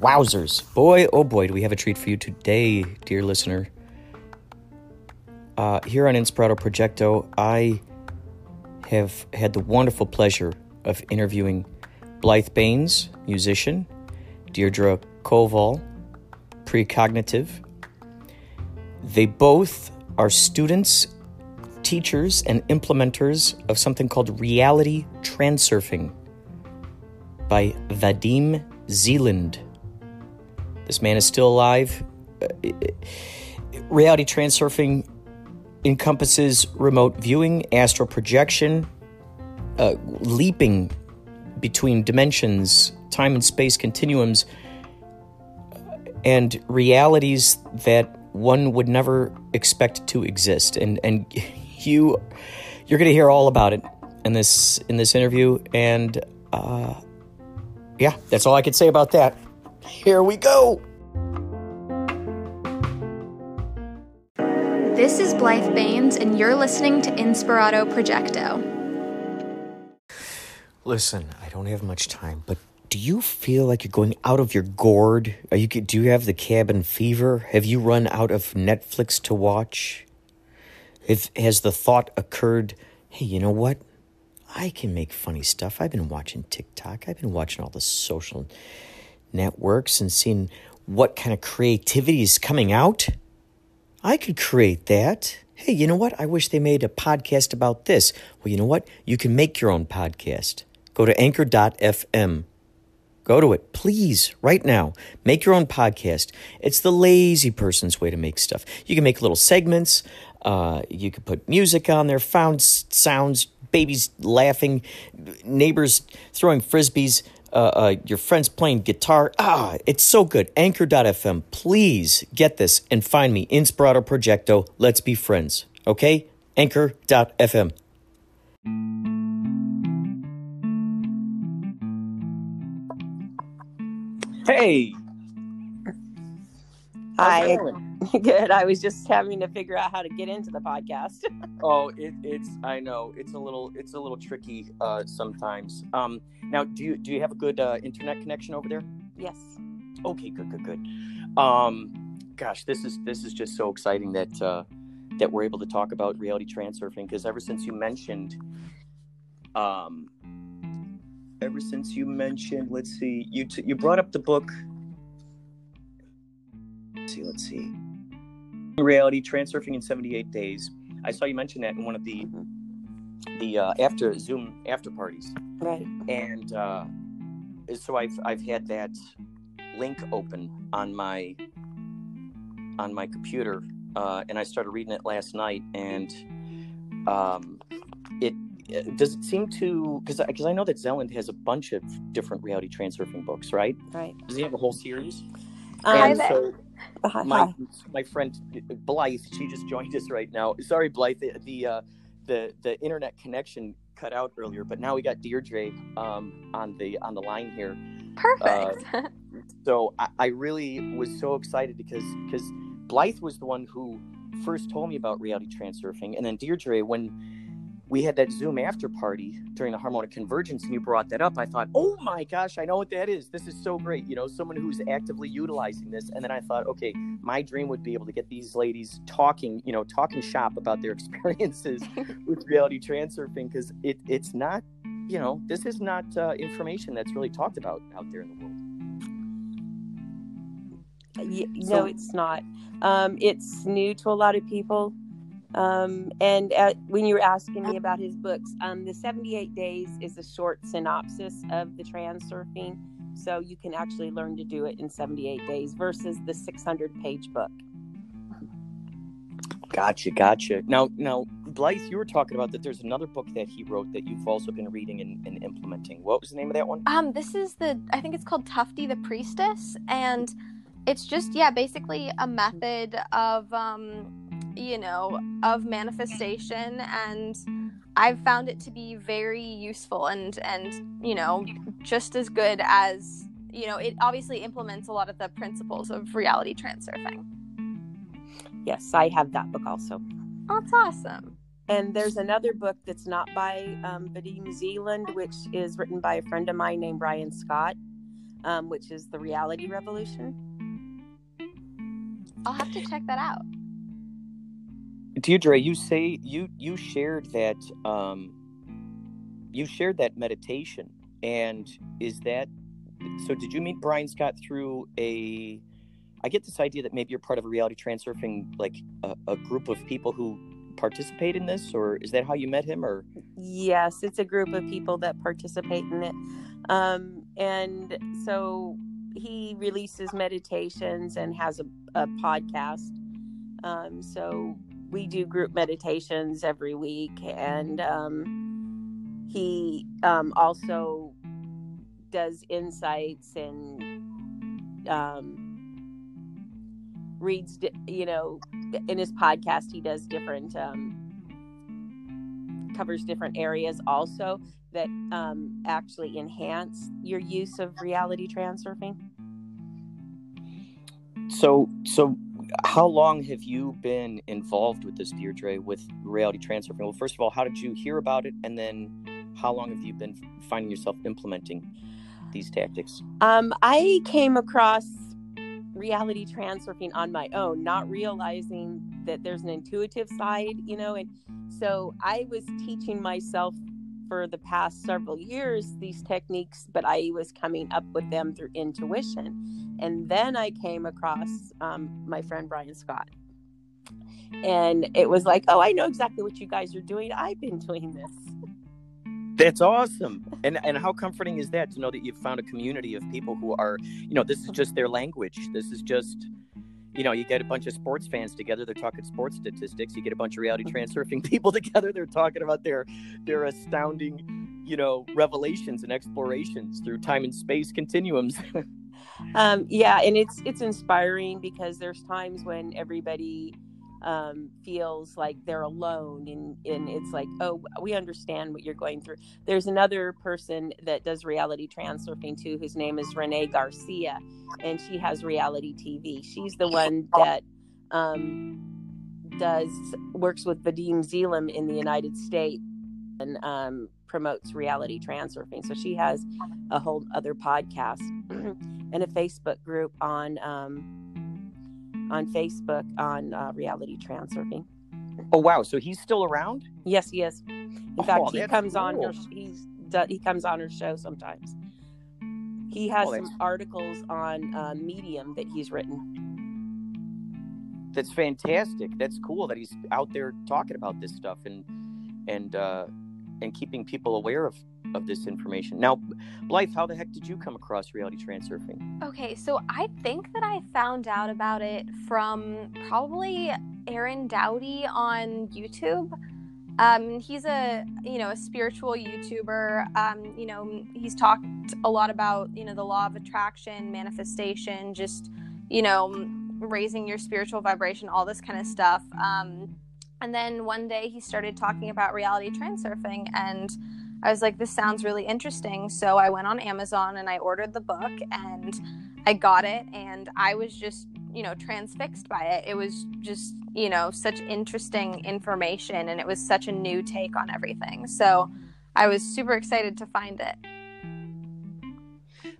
Wowzers. Boy, oh boy, do we have a treat for you today, dear listener. Uh, here on Inspirato Projecto, I have had the wonderful pleasure of interviewing Blythe Baines, musician, Deirdre Coval, precognitive. They both are students, teachers, and implementers of something called reality transurfing by Vadim Zeland. This man is still alive. Uh, reality transurfing encompasses remote viewing, astral projection, uh, leaping between dimensions, time and space continuums, and realities that one would never expect to exist. And and you you're going to hear all about it in this in this interview. And uh, yeah, that's all I could say about that. Here we go. This is Blythe Baines, and you're listening to Inspirato Projecto. Listen, I don't have much time, but do you feel like you're going out of your gourd? Are you do you have the cabin fever? Have you run out of Netflix to watch? If has the thought occurred, hey, you know what? I can make funny stuff. I've been watching TikTok. I've been watching all the social networks and seeing what kind of creativity is coming out. I could create that. Hey, you know what? I wish they made a podcast about this. Well, you know what? You can make your own podcast. Go to anchor.fm. Go to it, please, right now. Make your own podcast. It's the lazy person's way to make stuff. You can make little segments. Uh, you can put music on there, found sounds, babies laughing, neighbors throwing frisbees uh, uh, your friends playing guitar. Ah, it's so good. Anchor.fm. Please get this and find me, Inspirato Projecto. Let's be friends. Okay? Anchor.fm. Hey. Hi. Good. I was just having to figure out how to get into the podcast. oh, it, it's I know it's a little it's a little tricky uh, sometimes. Um, now, do you do you have a good uh, internet connection over there? Yes. Okay. Good. Good. Good. Um, gosh, this is this is just so exciting that uh, that we're able to talk about reality transurfing because ever since you mentioned, um, ever since you mentioned, let's see, you t- you brought up the book. Let's see. Let's see reality transurfing in 78 days i saw you mention that in one of the the uh, after zoom after parties right and uh, so i've i've had that link open on my on my computer uh, and i started reading it last night and um, it, it does it seem to because because I know that Zeland has a bunch of different reality transurfing books, right? Right. Does he have a whole series? Um, and so, Hi. my my friend Blythe, she just joined us right now. Sorry, Blythe, the the uh, the, the internet connection cut out earlier, but now we got Deirdre um, on the on the line here. Perfect. Uh, so I, I, really was so excited because because Blythe was the one who first told me about reality transurfing, and then Deirdre when we had that Zoom after party during the harmonic convergence, and you brought that up. I thought, oh my gosh, I know what that is. This is so great. You know, someone who's actively utilizing this. And then I thought, okay, my dream would be able to get these ladies talking, you know, talking shop about their experiences with reality transurfing because it, it's not, you know, this is not uh, information that's really talked about out there in the world. Yeah, so, no, it's not. Um, it's new to a lot of people. Um, and at, when you were asking me about his books, um, the 78 Days is a short synopsis of the transurfing. So you can actually learn to do it in 78 days versus the 600 page book. Gotcha, gotcha. Now, now, Blythe, you were talking about that. There's another book that he wrote that you've also been reading and, and implementing. What was the name of that one? Um, this is the I think it's called Tufti the Priestess, and it's just yeah, basically a method of um you know, of manifestation and I've found it to be very useful and and you know, just as good as, you know, it obviously implements a lot of the principles of reality transurfing. Yes, I have that book also. Oh, that's awesome. and there's another book that's not by um, Vadim Zeland, which is written by a friend of mine named Brian Scott, um, which is The Reality Revolution. I'll have to check that out. Deirdre, you say you you shared that um, you shared that meditation, and is that so? Did you meet Brian Scott through a? I get this idea that maybe you're part of a reality transurfing, like a, a group of people who participate in this, or is that how you met him? Or yes, it's a group of people that participate in it, um, and so he releases meditations and has a, a podcast. Um, so we do group meditations every week, and um, he um, also does insights and um, reads. You know, in his podcast, he does different um, covers different areas also that um, actually enhance your use of reality transurfing. So, so how long have you been involved with this, Deirdre, with reality transurfing? Well, first of all, how did you hear about it, and then how long have you been finding yourself implementing these tactics? Um, I came across reality transurfing on my own, not realizing that there's an intuitive side, you know, and so I was teaching myself for the past several years these techniques, but I was coming up with them through intuition. And then I came across um, my friend Brian Scott. And it was like, oh, I know exactly what you guys are doing. I've been doing this. That's awesome. And and how comforting is that to know that you've found a community of people who are, you know, this is just their language. This is just you know, you get a bunch of sports fans together, they're talking sports statistics. You get a bunch of reality transurfing people together, they're talking about their their astounding, you know, revelations and explorations through time and space continuums. um, yeah, and it's it's inspiring because there's times when everybody um, feels like they're alone and, and it's like oh we understand what you're going through. There's another person that does reality transurfing too whose name is renee garcia and she has reality tv she's the one that um, does works with vadim zeland in the united states and um, promotes reality transurfing so she has a whole other podcast and a facebook group on um, on Facebook on uh, reality transurfing. Oh wow! So he's still around? Yes, he is. In oh, fact, he comes cool. on her. He's he comes on her show sometimes. He has oh, some articles on uh, Medium that he's written. That's fantastic. That's cool that he's out there talking about this stuff and and uh, and keeping people aware of of this information. Now, Blythe, how the heck did you come across reality transurfing? Okay, so I think that I found out about it from probably Aaron Doughty on YouTube. Um, he's a you know a spiritual YouTuber. Um, you know he's talked a lot about you know the law of attraction, manifestation, just you know raising your spiritual vibration, all this kind of stuff. Um, and then one day he started talking about reality transurfing and I was like, this sounds really interesting. So I went on Amazon and I ordered the book and I got it and I was just, you know, transfixed by it. It was just, you know, such interesting information and it was such a new take on everything. So I was super excited to find it.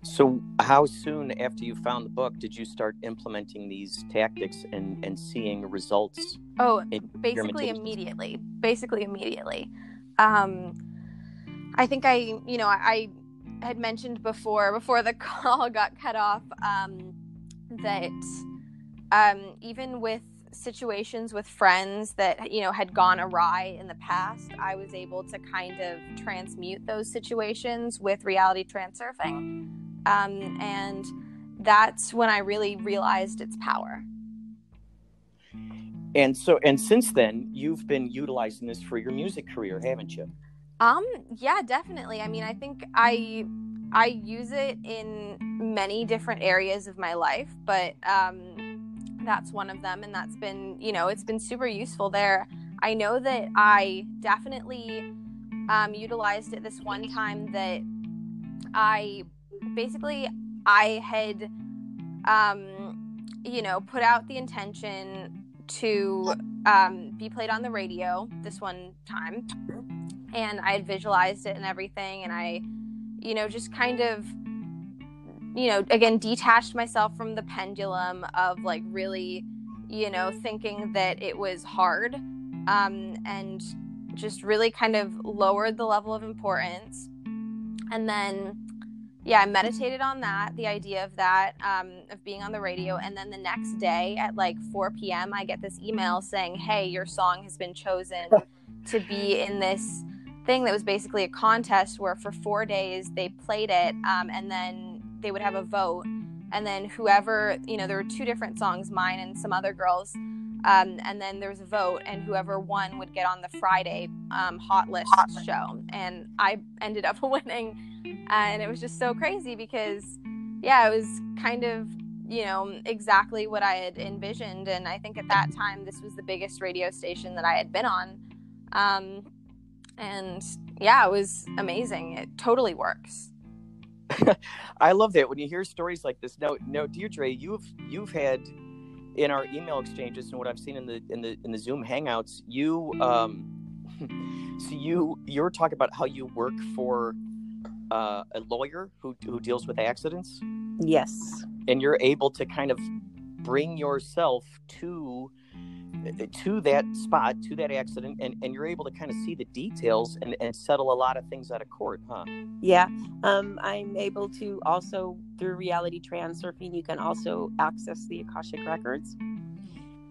So, how soon after you found the book did you start implementing these tactics and, and seeing results? Oh, basically immediately. Basically immediately. Um, I think I, you know, I had mentioned before, before the call got cut off, um, that um, even with situations with friends that, you know, had gone awry in the past, I was able to kind of transmute those situations with reality transurfing. Um, and that's when I really realized its power. And so, and since then, you've been utilizing this for your music career, haven't you? Um, yeah, definitely. I mean, I think I I use it in many different areas of my life, but um, that's one of them, and that's been you know it's been super useful there. I know that I definitely um, utilized it this one time that I basically I had um, you know put out the intention to um, be played on the radio this one time. And I had visualized it and everything. And I, you know, just kind of, you know, again, detached myself from the pendulum of like really, you know, thinking that it was hard um, and just really kind of lowered the level of importance. And then yeah, I meditated on that, the idea of that, um, of being on the radio. And then the next day at like 4 p.m., I get this email saying, Hey, your song has been chosen to be in this thing that was basically a contest where for four days they played it um, and then they would have a vote. And then whoever, you know, there were two different songs, mine and some other girls. Um, and then there was a vote, and whoever won would get on the Friday um, Hot List show. And I ended up winning and it was just so crazy because yeah it was kind of you know exactly what i had envisioned and i think at that time this was the biggest radio station that i had been on um, and yeah it was amazing it totally works i love that when you hear stories like this now now deirdre you've you've had in our email exchanges and what i've seen in the in the in the zoom hangouts you um so you you're talking about how you work for uh, a lawyer who who deals with accidents. Yes. And you're able to kind of bring yourself to to that spot to that accident and, and you're able to kind of see the details and, and settle a lot of things out of court huh yeah um, i'm able to also through reality transurfing you can also access the akashic records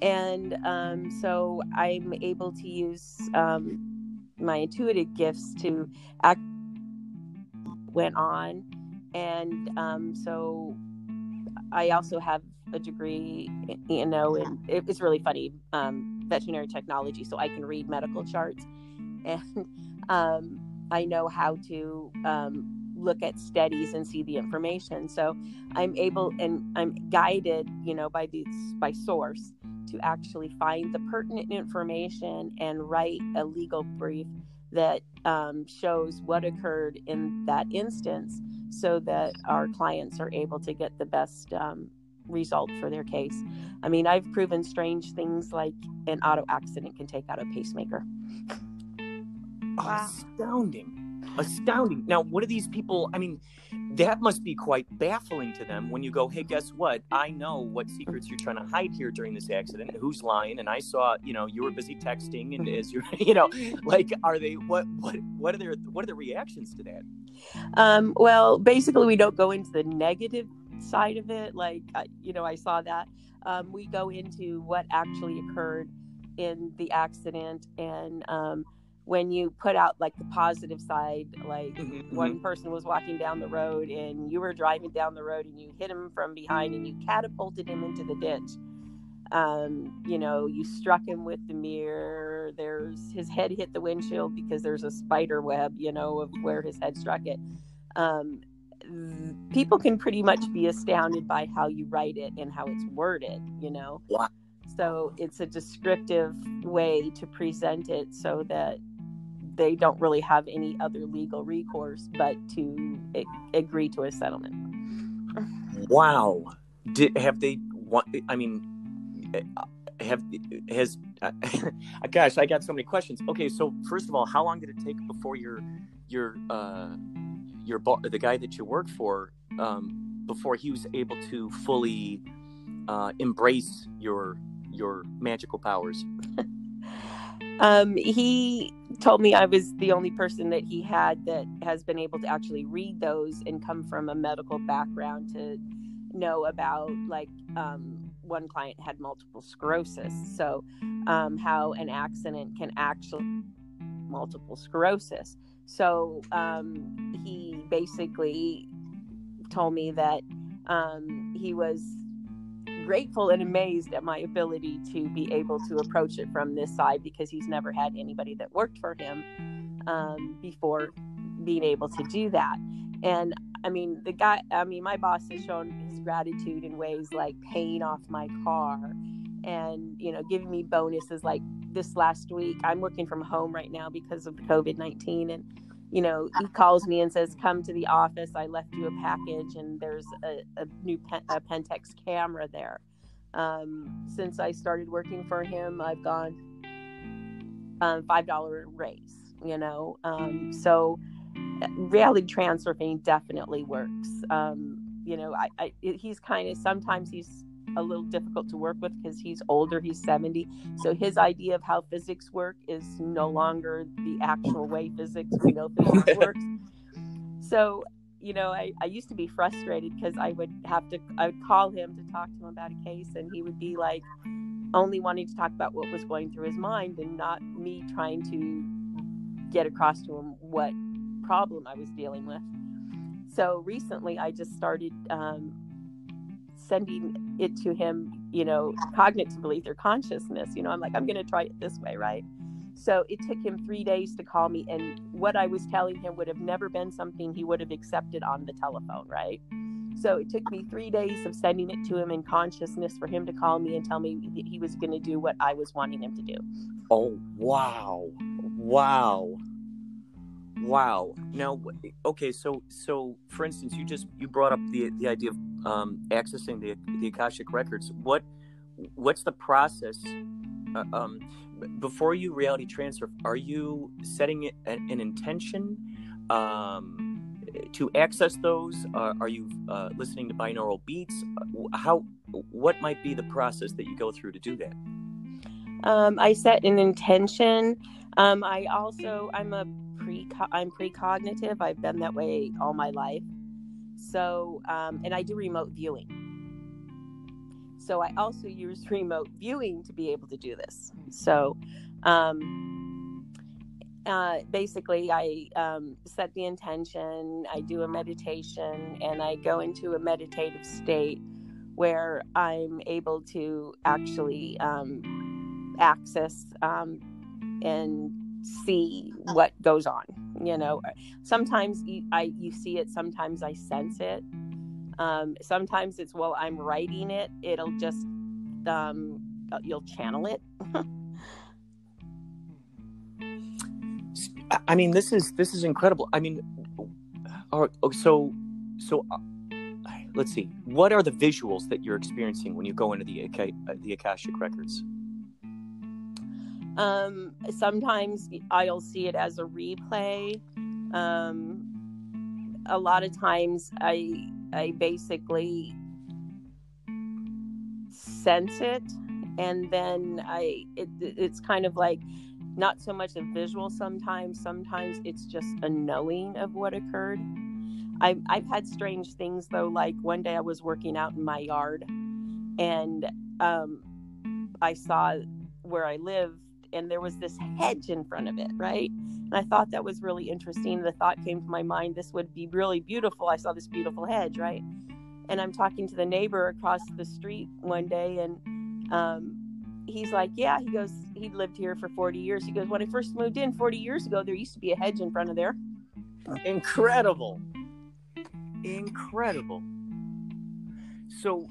and um, so i'm able to use um, my intuitive gifts to act went on. And um, so I also have a degree, you know, and it's really funny, um, veterinary technology, so I can read medical charts. And um, I know how to um, look at studies and see the information. So I'm able and I'm guided, you know, by these by source to actually find the pertinent information and write a legal brief that um, shows what occurred in that instance so that our clients are able to get the best um, result for their case. I mean, I've proven strange things like an auto accident can take out a pacemaker. Wow. Astounding astounding. Now, what are these people? I mean, that must be quite baffling to them when you go, hey, guess what? I know what secrets you're trying to hide here during this accident who's lying. And I saw, you know, you were busy texting and as you're, you know, like, are they, what, what, what are their, what are the reactions to that? Um, well, basically, we don't go into the negative side of it. Like, you know, I saw that. Um, we go into what actually occurred in the accident and, um, when you put out like the positive side like mm-hmm, mm-hmm. one person was walking down the road and you were driving down the road and you hit him from behind and you catapulted him into the ditch um, you know you struck him with the mirror there's his head hit the windshield because there's a spider web you know of where his head struck it um, people can pretty much be astounded by how you write it and how it's worded you know wow. so it's a descriptive way to present it so that they don't really have any other legal recourse but to agree to a settlement. Wow. Did have they want I mean have has uh, gosh, I got so many questions. Okay, so first of all, how long did it take before your your uh your the guy that you work for um before he was able to fully uh embrace your your magical powers? Um, he told me I was the only person that he had that has been able to actually read those and come from a medical background to know about like um, one client had multiple sclerosis. So um, how an accident can actually multiple sclerosis. So um, he basically told me that um, he was grateful and amazed at my ability to be able to approach it from this side because he's never had anybody that worked for him um, before being able to do that. And I mean, the guy, I mean, my boss has shown his gratitude in ways like paying off my car and, you know, giving me bonuses like this last week. I'm working from home right now because of COVID 19. And you know, he calls me and says, "Come to the office. I left you a package, and there's a, a new Pen- a Pentax camera there." Um, since I started working for him, I've gone um, five dollar raise. You know, um, so reality transurfing definitely works. Um, you know, I, I he's kind of sometimes he's a little difficult to work with because he's older. He's seventy, so his idea of how physics work is no longer the actual way physics we know physics works. So you know, I, I used to be frustrated because I would have to, I would call him to talk to him about a case, and he would be like, only wanting to talk about what was going through his mind and not me trying to get across to him what problem I was dealing with. So recently, I just started um, sending it to him, you know, cognitively through consciousness. You know, I'm like, I'm going to try it this way, right? So it took him three days to call me. And what I was telling him would have never been something he would have accepted on the telephone, right? So it took me three days of sending it to him in consciousness for him to call me and tell me he was going to do what I was wanting him to do. Oh, wow. Wow. Wow. Now, okay, so so for instance, you just you brought up the the idea of um, accessing the the akashic records. What what's the process? Uh, um, before you reality transfer, are you setting an, an intention um, to access those? Uh, are you uh, listening to binaural beats? How? What might be the process that you go through to do that? Um, I set an intention. Um, I also I'm a pre I'm precognitive. I've been that way all my life. So um, and I do remote viewing. So I also use remote viewing to be able to do this. So um, uh, basically, I um, set the intention, I do a meditation, and I go into a meditative state where I'm able to actually um, access um, and see what goes on. You know, sometimes you, I you see it, sometimes I sense it. Um, sometimes it's while I'm writing it, it'll just um, uh, you'll channel it. I mean, this is this is incredible. I mean, so so uh, let's see. What are the visuals that you're experiencing when you go into the uh, the Akashic records? Um, sometimes I'll see it as a replay. Um, a lot of times I I basically sense it and then I it, it's kind of like not so much a visual sometimes sometimes it's just a knowing of what occurred I've, I've had strange things though like one day i was working out in my yard and um, i saw where i lived and there was this hedge in front of it right and i thought that was really interesting the thought came to my mind this would be really beautiful i saw this beautiful hedge right and i'm talking to the neighbor across the street one day and um, he's like, yeah, he goes, he lived here for 40 years. He goes, when I first moved in 40 years ago, there used to be a hedge in front of there. Incredible. Incredible. So,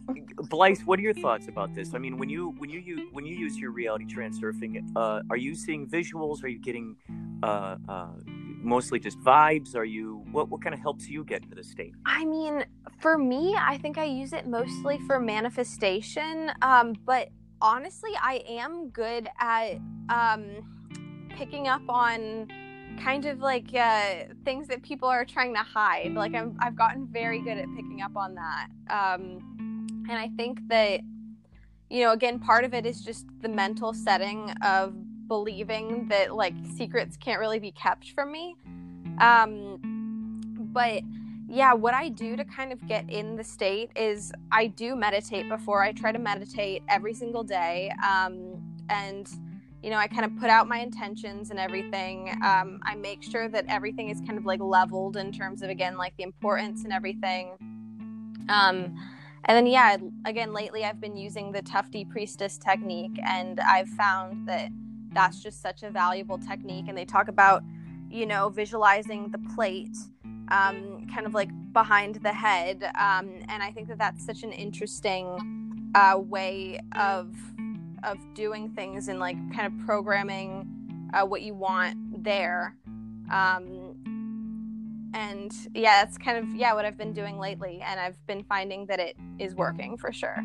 Blythe, what are your thoughts about this? I mean, when you when you use when you use your reality transurfing, uh, are you seeing visuals? Are you getting uh, uh, mostly just vibes? Are you what what kind of helps you get into the state? I mean, for me, I think I use it mostly for manifestation. Um, but honestly, I am good at um, picking up on kind of like uh, things that people are trying to hide. Like I'm, I've gotten very good at picking up on that. Um, and I think that, you know, again, part of it is just the mental setting of believing that like secrets can't really be kept from me. Um, but yeah, what I do to kind of get in the state is I do meditate before. I try to meditate every single day. Um, and, you know, I kind of put out my intentions and everything. Um, I make sure that everything is kind of like leveled in terms of, again, like the importance and everything. Um, and then, yeah, again, lately I've been using the Tufti Priestess technique, and I've found that that's just such a valuable technique. And they talk about, you know, visualizing the plate um, kind of like behind the head. Um, and I think that that's such an interesting uh, way of of doing things and like kind of programming uh, what you want there. Um, and yeah, that's kind of yeah what I've been doing lately, and I've been finding that it is working for sure.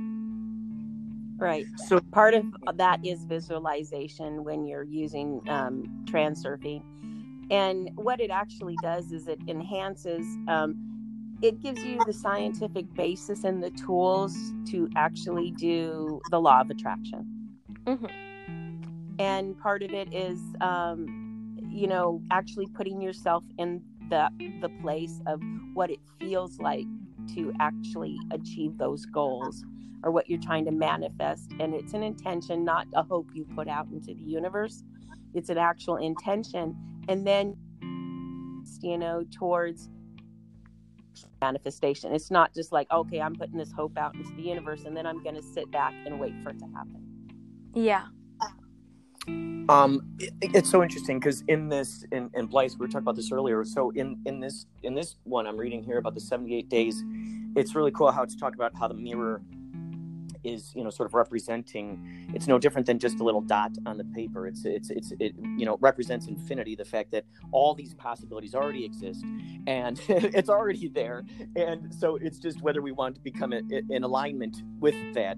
Right. So part of that is visualization when you're using um, transurfing. And what it actually does is it enhances, um, it gives you the scientific basis and the tools to actually do the law of attraction. Mm-hmm. And part of it is, um, you know, actually putting yourself in the the place of what it feels like to actually achieve those goals or what you're trying to manifest. And it's an intention, not a hope you put out into the universe. It's an actual intention. And then, you know, towards manifestation. It's not just like, okay, I'm putting this hope out into the universe and then I'm going to sit back and wait for it to happen. Yeah. Um, it, it's so interesting because in this, in, in Blythe, we were talking about this earlier. So in, in this, in this one, I'm reading here about the 78 days. It's really cool how it's talking about how the mirror is you know sort of representing it's no different than just a little dot on the paper it's it's it's it you know represents infinity the fact that all these possibilities already exist and it's already there and so it's just whether we want to become a, in alignment with that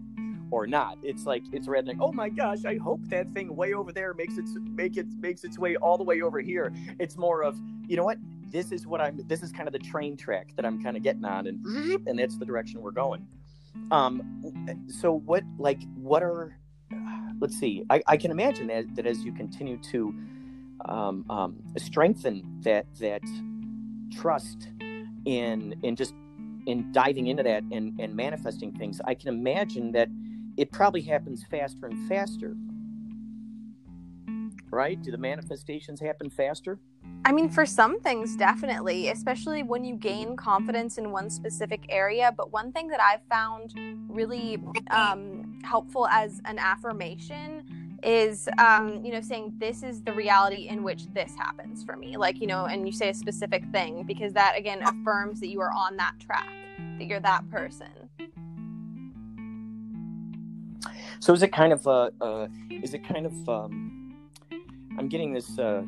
or not. It's like it's rather like, oh my gosh, I hope that thing way over there makes its make it makes its way all the way over here. It's more of, you know what? This is what I'm this is kind of the train track that I'm kind of getting on and and that's the direction we're going. Um, so what, like, what are, let's see, I, I can imagine that, that as you continue to um, um, strengthen that, that trust in, in just in diving into that and, and manifesting things, I can imagine that it probably happens faster and faster. Right? Do the manifestations happen faster? I mean, for some things, definitely, especially when you gain confidence in one specific area. But one thing that I've found really um, helpful as an affirmation is, um, you know, saying this is the reality in which this happens for me. Like, you know, and you say a specific thing because that, again, affirms that you are on that track, that you're that person. So is it kind of, uh, uh is it kind of, um, I'm getting this uh,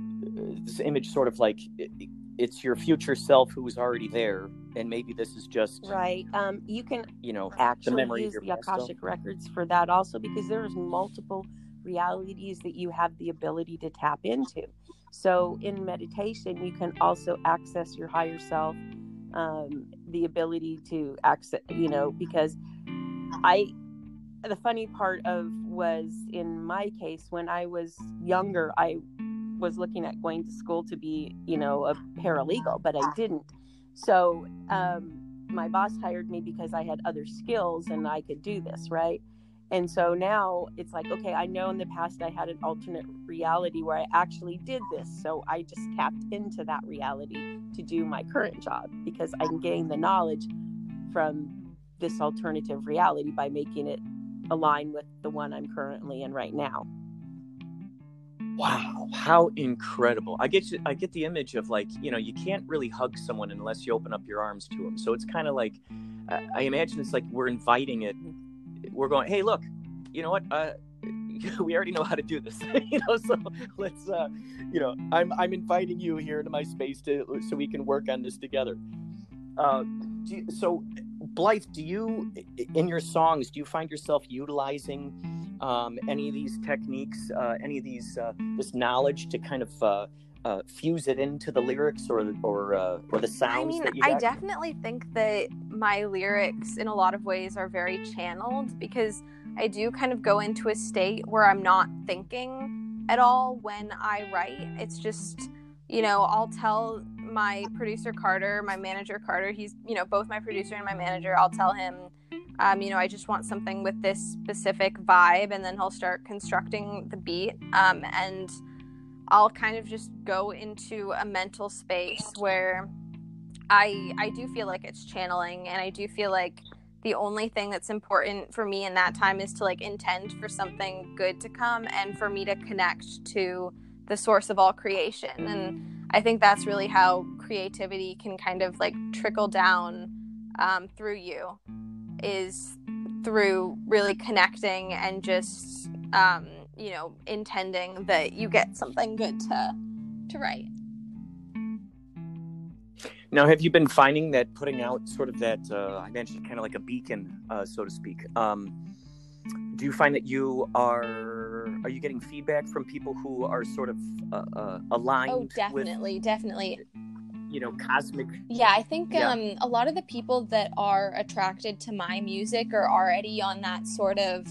this image sort of like it, it's your future self who's already there, and maybe this is just right. Um, you can you know actually use the akashic self. records for that also because there's multiple realities that you have the ability to tap into. So in meditation, you can also access your higher self, um, the ability to access, you know, because I the funny part of was in my case when I was younger, I was looking at going to school to be, you know, a paralegal, but I didn't. So um, my boss hired me because I had other skills and I could do this, right? And so now it's like, okay, I know in the past I had an alternate reality where I actually did this. So I just tapped into that reality to do my current job because I can gain the knowledge from this alternative reality by making it align with the one I'm currently in right now. Wow, how incredible! I get you, I get the image of like you know you can't really hug someone unless you open up your arms to them. So it's kind of like I imagine it's like we're inviting it. We're going, hey, look, you know what? Uh, we already know how to do this, you know. So let's, uh, you know, I'm I'm inviting you here into my space to so we can work on this together. Uh, you, so Blythe, do you, in your songs, do you find yourself utilizing um, any of these techniques, uh, any of these, uh, this knowledge to kind of uh, uh fuse it into the lyrics or or uh, or the sounds? I mean, I definitely think that my lyrics, in a lot of ways, are very channeled because I do kind of go into a state where I'm not thinking at all when I write. It's just, you know, I'll tell my producer Carter, my manager Carter, he's, you know, both my producer and my manager, I'll tell him, um, you know, I just want something with this specific vibe, and then he'll start constructing the beat. Um, and I'll kind of just go into a mental space where I I do feel like it's channeling, and I do feel like the only thing that's important for me in that time is to like intend for something good to come and for me to connect to the source of all creation and I think that's really how creativity can kind of like trickle down um, through you is through really connecting and just um, you know intending that you get something good to to write. Now, have you been finding that putting out sort of that uh, I mentioned kind of like a beacon, uh, so to speak? Um, do you find that you are are you getting feedback from people who are sort of uh, uh, aligned? Oh, definitely, with, definitely. You know, cosmic. Yeah, I think yeah. um, a lot of the people that are attracted to my music are already on that sort of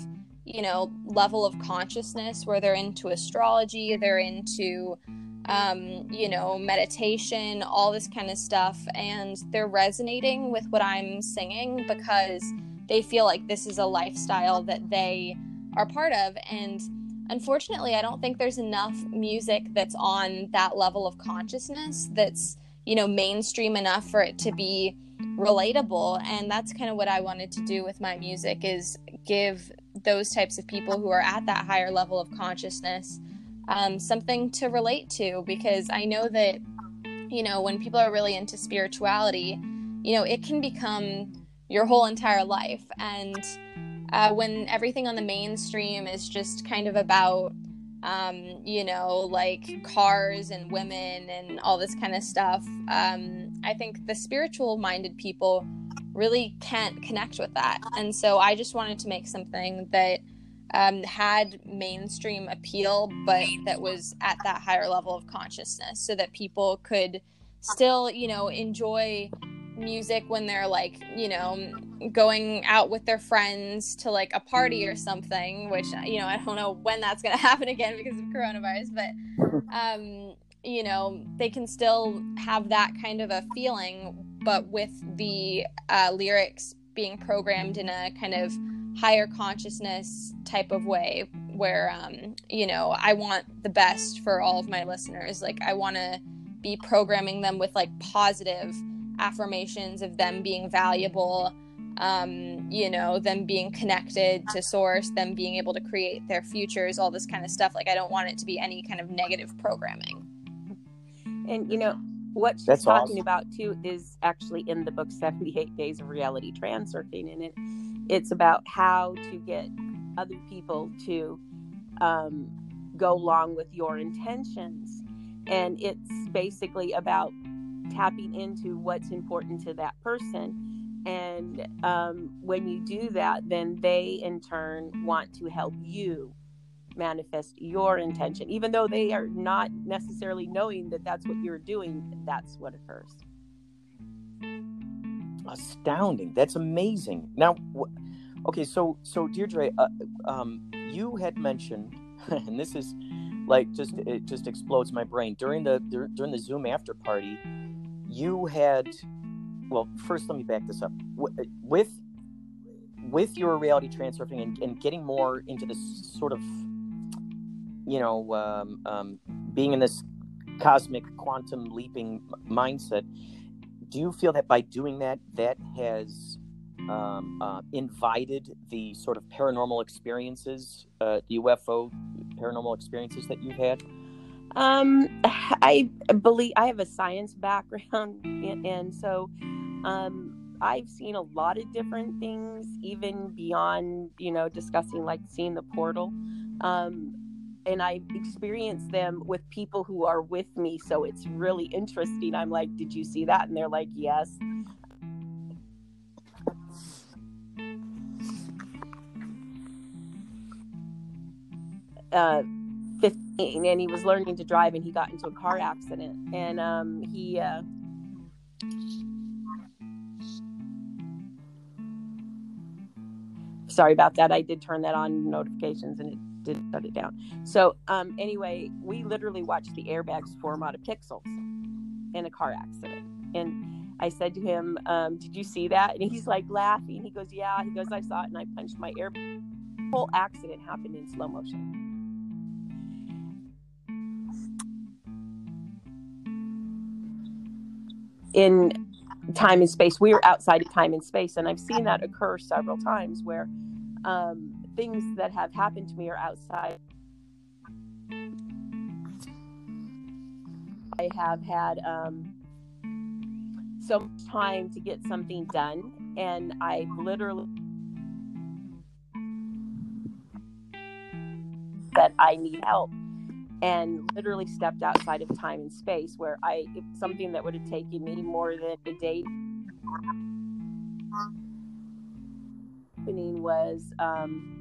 you know level of consciousness where they're into astrology, they're into um, you know meditation, all this kind of stuff, and they're resonating with what I'm singing because they feel like this is a lifestyle that they are part of. And unfortunately i don't think there's enough music that's on that level of consciousness that's you know mainstream enough for it to be relatable. And that's kind of what i wanted to do with my music is give those types of people who are at that higher level of consciousness um, something to relate to. Because i know that you know when people are really into spirituality you know it can become your whole entire life. And uh, when everything on the mainstream is just kind of about, um, you know, like cars and women and all this kind of stuff, um, I think the spiritual minded people really can't connect with that. And so I just wanted to make something that um, had mainstream appeal, but that was at that higher level of consciousness so that people could still, you know, enjoy music when they're like, you know, going out with their friends to like a party or something, which, you know, I don't know when that's going to happen again because of coronavirus, but, um, you know, they can still have that kind of a feeling, but with the uh, lyrics being programmed in a kind of higher consciousness type of way where, um, you know, I want the best for all of my listeners. Like, I want to be programming them with like positive affirmations of them being valuable um, you know, them being connected to source, them being able to create their futures, all this kind of stuff. Like, I don't want it to be any kind of negative programming. And, you know, what she's That's talking awesome. about too is actually in the book 78 Days of Reality Transurfing. And it, it's about how to get other people to um, go along with your intentions. And it's basically about tapping into what's important to that person. And um, when you do that, then they in turn want to help you manifest your intention, even though they are not necessarily knowing that that's what you're doing. That's what occurs. Astounding! That's amazing. Now, okay, so so Deirdre, uh, um, you had mentioned, and this is like just it just explodes my brain during the during the Zoom after party you had well first let me back this up. With with your reality transurfing and, and getting more into this sort of you know um, um, being in this cosmic quantum leaping mindset do you feel that by doing that that has um, uh, invited the sort of paranormal experiences uh, the ufo paranormal experiences that you've had um, I believe I have a science background, and, and so um, I've seen a lot of different things, even beyond you know discussing like seeing the portal. Um, and I experienced them with people who are with me, so it's really interesting. I'm like, "Did you see that?" And they're like, "Yes." Uh, 15 and he was learning to drive and he got into a car accident and um, he uh, sorry about that. I did turn that on notifications and it did shut it down. So um, anyway we literally watched the airbags form out of pixels in a car accident. And i said to him um, did you see that? And he's like laughing. He goes yeah. He goes i saw it and i punched my air. Whole accident happened in slow motion in time and space. We are outside of time and space, and I've seen that occur several times where um, things that have happened to me are outside. I have had um, so much time to get something done, and I literally that I need help and literally stepped outside of time and space where I something that would have taken me more than a day happening was um,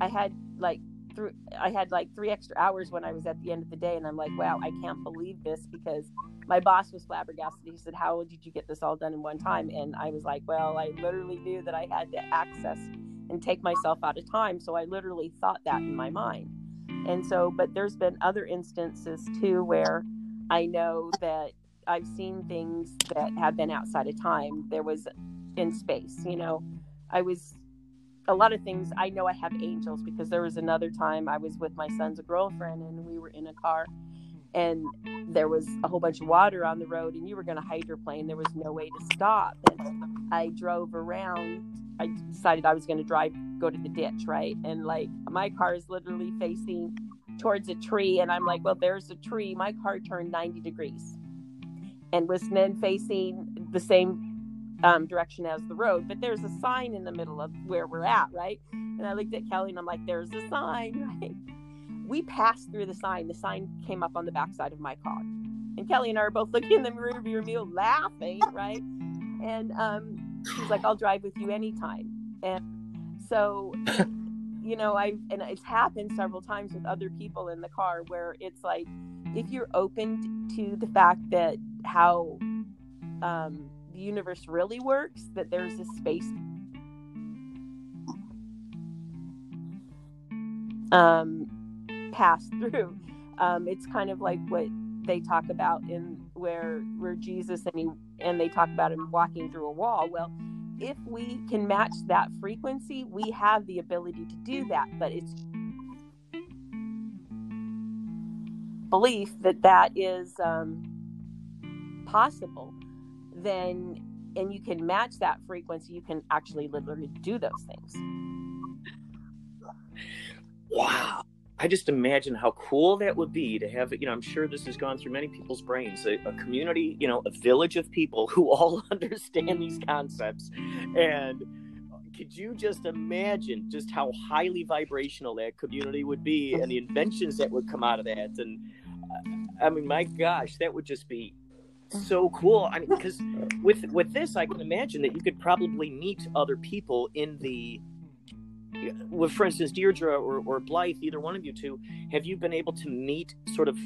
I had like through I had like three extra hours when I was at the end of the day, and I'm like, wow, I can't believe this because my boss was flabbergasted. He said, "How did you get this all done in one time?" And I was like, "Well, I literally knew that I had to access and take myself out of time, so I literally thought that in my mind." And so, but there's been other instances too where I know that I've seen things that have been outside of time. There was in space, you know, I was a lot of things I know I have angels because there was another time I was with my son's girlfriend and we were in a car and there was a whole bunch of water on the road and you were going to hydroplane there was no way to stop and I drove around I decided I was going to drive go to the ditch right and like my car is literally facing towards a tree and I'm like well there's a tree my car turned 90 degrees and was then facing the same um, direction as the road, but there's a sign in the middle of where we're at, right? And I looked at Kelly and I'm like, there's a sign, right? We passed through the sign. The sign came up on the backside of my car. And Kelly and I are both looking in the rearview mirror laughing, right? And um, she's like, I'll drive with you anytime. And so, you know, I've, and it's happened several times with other people in the car where it's like, if you're open to the fact that how um, the universe really works, that there's a space um, pass through. Um, it's kind of like what they talk about in where where Jesus and he and they talk about him walking through a wall. Well, if we can match that frequency, we have the ability to do that. But it's belief that that is um, possible then and you can match that frequency, you can actually literally do those things. Wow. I just imagine how cool that would be to have, you know, I'm sure this has gone through many people's brains, a, a community, you know, a village of people who all understand these concepts. And could you just imagine just how highly vibrational that community would be and the inventions that would come out of that? And uh, I mean, my gosh, that would just be so cool. I mean, because with with this, I can imagine that you could probably meet other people in the. With, for instance, Deirdre or, or Blythe, either one of you two, have you been able to meet sort of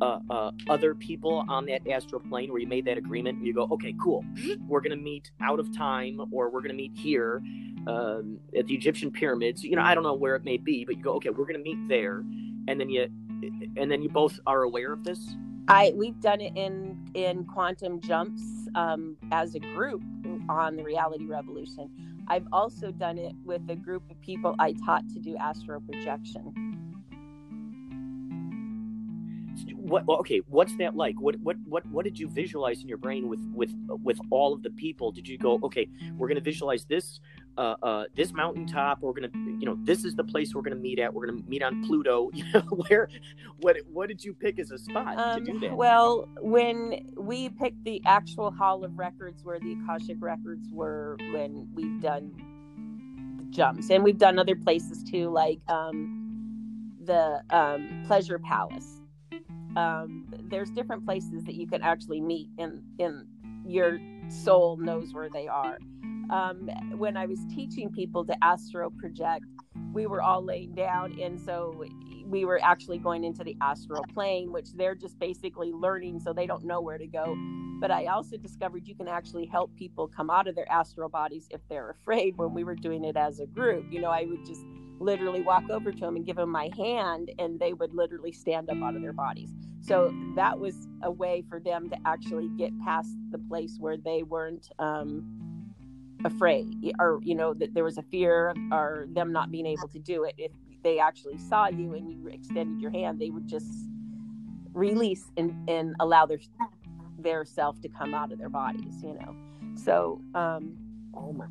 uh, uh, other people on that astral plane where you made that agreement and you go, okay, cool, we're going to meet out of time or we're going to meet here um, at the Egyptian pyramids. You know, I don't know where it may be, but you go, okay, we're going to meet there, and then you, and then you both are aware of this. I we've done it in in quantum jumps um, as a group on the reality revolution. I've also done it with a group of people I taught to do astral projection. What okay? What's that like? What what what what did you visualize in your brain with with with all of the people? Did you go okay? We're going to visualize this uh, uh, this mountaintop. We're gonna, you know, this is the place we're gonna meet at. We're gonna meet on Pluto. You know, where, what, what did you pick as a spot um, to do that? Well, when we picked the actual Hall of Records, where the Akashic records were, when we've done the jumps, and we've done other places too, like um, the um, Pleasure Palace. Um, there's different places that you can actually meet, and in your soul knows where they are um, when I was teaching people to astral project, we were all laying down. And so we were actually going into the astral plane, which they're just basically learning, so they don't know where to go. But I also discovered you can actually help people come out of their astral bodies if they're afraid when we were doing it as a group. You know, I would just literally walk over to them and give them my hand, and they would literally stand up out of their bodies. So that was a way for them to actually get past the place where they weren't. Um, afraid or you know that there was a fear or them not being able to do it. If they actually saw you and you extended your hand they would just release and, and allow their their self to come out of their bodies you know? So um oh my.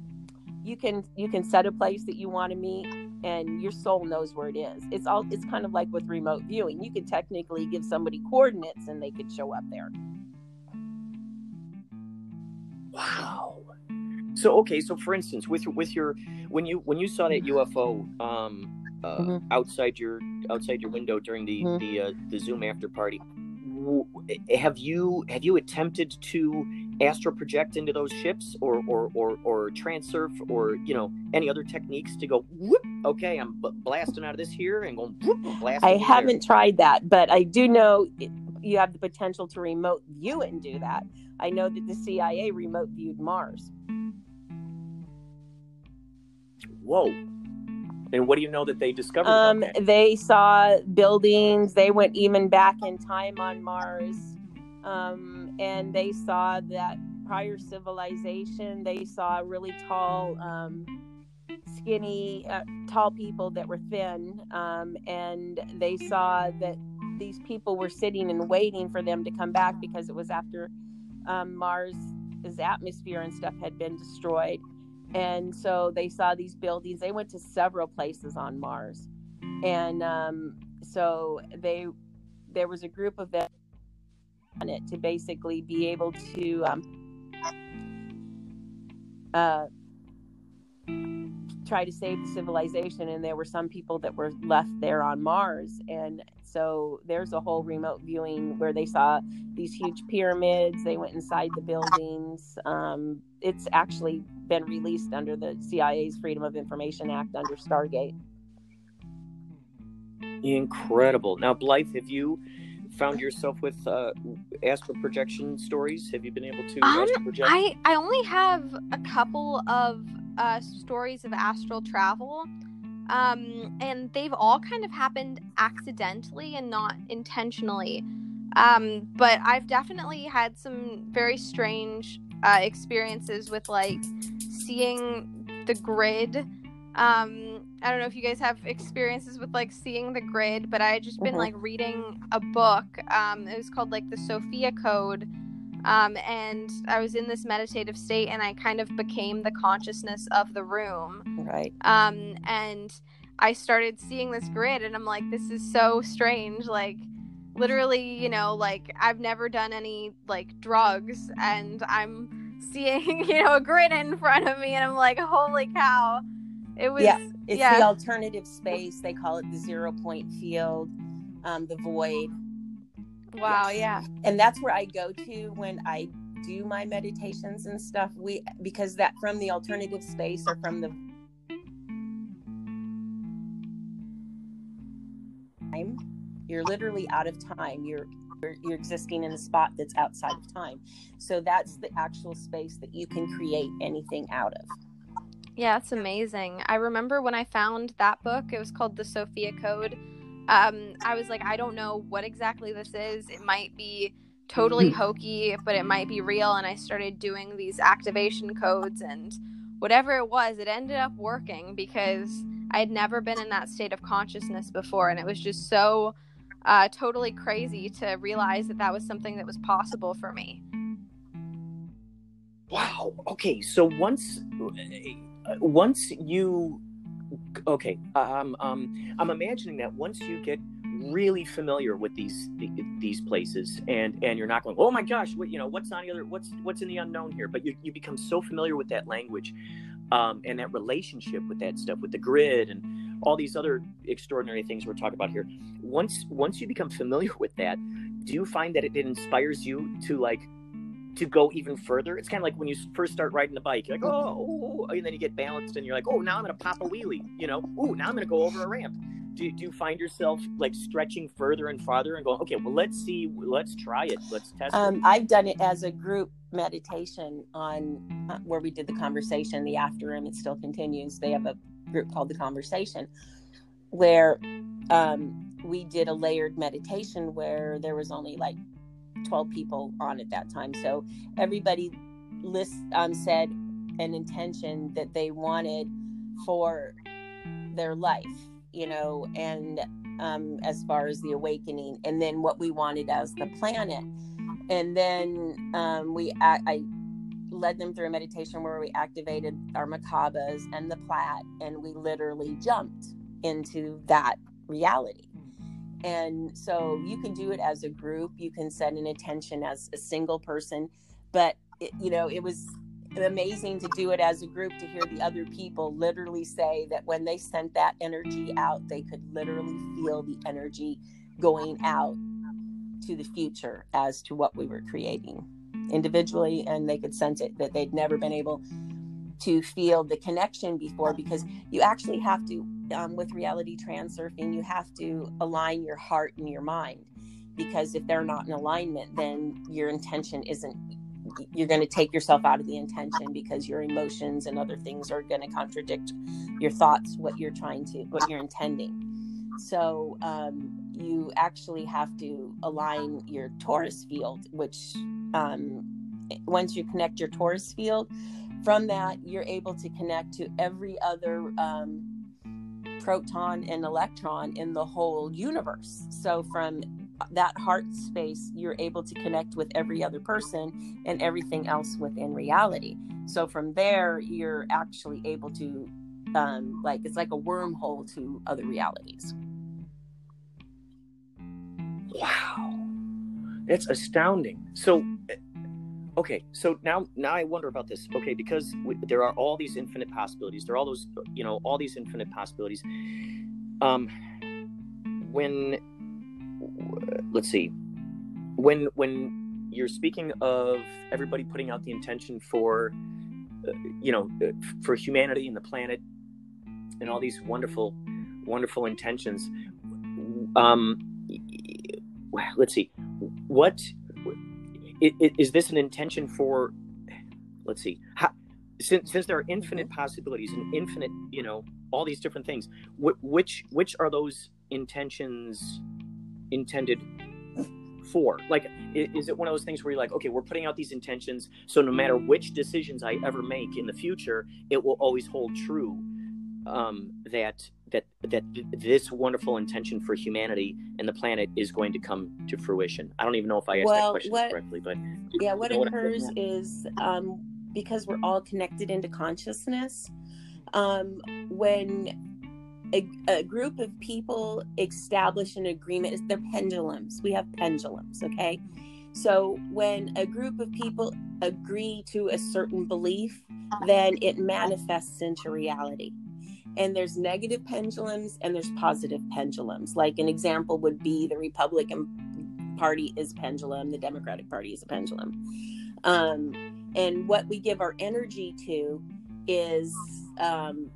you can you can set a place that you want to meet and your soul knows where it is. It's all it's kind of like with remote viewing. You could technically give somebody coordinates and they could show up there. Wow so okay, so for instance, with with your when you when you saw that UFO um, uh, mm-hmm. outside your outside your window during the mm-hmm. the uh, the Zoom after party, have you have you attempted to astral project into those ships or or or, or transurf or you know any other techniques to go whoop okay i'm b- blasting out of this here and going whoop, i haven't there. tried that but i do know it, you have the potential to remote view and do that i know that the cia remote viewed mars whoa and what do you know that they discovered? Um, they saw buildings. They went even back in time on Mars, um, and they saw that prior civilization. They saw really tall, um, skinny, uh, tall people that were thin, um, and they saw that these people were sitting and waiting for them to come back because it was after um, Mars' atmosphere and stuff had been destroyed and so they saw these buildings. They went to several places on mars. And um, so they there was a group of them on it to basically be able to um, uh, try to save the civilization. And there were some people that were left there on mars. And so there's a whole remote viewing where they saw these huge pyramids. They went inside the buildings. Um, it's actually been released under the cia's freedom of information act under stargate. Incredible. Now blythe have you found yourself with uh, astral projection stories? Have you been able to um, i i only have a couple of uh, stories of astral travel. Um, and they've all kind of happened accidentally and not intentionally. Um, but I've definitely had some very strange uh, experiences with like seeing the grid. Um, I don't know if you guys have experiences with like seeing the grid, but I had just been mm-hmm. like reading a book. Um, it was called like the Sophia Code um, and I was in this meditative state, and I kind of became the consciousness of the room. Right. Um, and I started seeing this grid, and I'm like, this is so strange. Like, literally, you know, like I've never done any like drugs, and I'm seeing, you know, a grid in front of me, and I'm like, holy cow. It was, yeah, it's yeah. the alternative space. They call it the zero point field, um, the void Wow, yeah. And that's where I go to when I do my meditations and stuff. We because that from the alternative space or from the time, you're literally out of time. You're you're, you're existing in a spot that's outside of time. So that's the actual space that you can create anything out of. Yeah, it's amazing. I remember when I found that book, it was called The Sophia Code um, I was like, I don't know what exactly this is. It might be totally hokey, but it might be real. And I started doing these activation codes and whatever it was, it ended up working because I had never been in that state of consciousness before. And it was just so uh, totally crazy to realize that that was something that was possible for me. Wow. Okay. So once, uh, once you okay um, um, i'm imagining that once you get really familiar with these these places and and you're not going oh my gosh what you know what's on the other what's what's in the unknown here? But you, you become so familiar with that language um, and that relationship with that stuff with the grid and all these other extraordinary things we're talking about here once once you become familiar with that do you find that it, it inspires you to like to go even further. It's kind of like when you first start riding the bike, you're like, oh, and then you get balanced and you're like, oh, now I'm going to pop a wheelie, you know, oh, now I'm going to go over a ramp. Do, do you find yourself like stretching further and farther and going, okay, well, let's see, let's try it, let's test um, it? I've done it as a group meditation on uh, where we did the conversation, the after room, it still continues. They have a group called The Conversation where um, we did a layered meditation where there was only like 12 people on at that time. So everybody list um, said an intention that they wanted for their life, you know, and um, as far as the awakening, and then what we wanted as the planet. And then um, we, I, I led them through a meditation where we activated our Merkabas and the Plat, and we literally jumped into that reality. And so you can do it mm. as a group, you can set an intention as a single person, but it, you know, it was amazing to do it as a group to hear the other people literally say that when they sent that energy out, they could literally feel the energy going out to the future as to what we were creating individually and they could sense it that they'd never been able to feel the connection before because you actually have to um, with reality transurfing you have to align your heart and your mind because if they're not in alignment then your intention isn't you're going to take yourself out of the intention because your emotions and other things are going to contradict your thoughts what you're trying to what you're intending. So um, you actually have to align your torus field which um, once you connect your torus field from that you're able to connect to every other um, proton and electron in the whole universe. So from that heart space you're able to connect with every other person and everything else within reality. So from there you're actually able to um, like it's like a wormhole to other realities. Wow. That's astounding. So okay so now now i wonder about this. Okay because there are all these infinite possibilities. There are all those you know all these infinite possibilities. Um when let's see. When when you're speaking of everybody putting out the intention for uh, you know uh, for humanity and the planet and all these wonderful wonderful intentions um let's see. What is this an intention for let's see how, since since there are infinite possibilities and infinite you know all these different things which which are those intentions intended for? Like is it one of those things where you're like okay we're putting out these intentions so no matter which decisions i ever make in the future it will always hold true um, that that that this wonderful intention for humanity and the planet is going to come to fruition i don't even know if i asked well, that question what, correctly but yeah what occurs is um, because we're all connected into consciousness um, when a, a, group of people establish an agreement. They're pendulums. We have pendulums, okay? So when a group of people agree to a certain belief, then it manifests into reality. And there's negative pendulums and there's positive pendulums. Like an example would be the Republican Party is pendulum, the Democratic Party is a pendulum. Um, and what we give our energy to is um,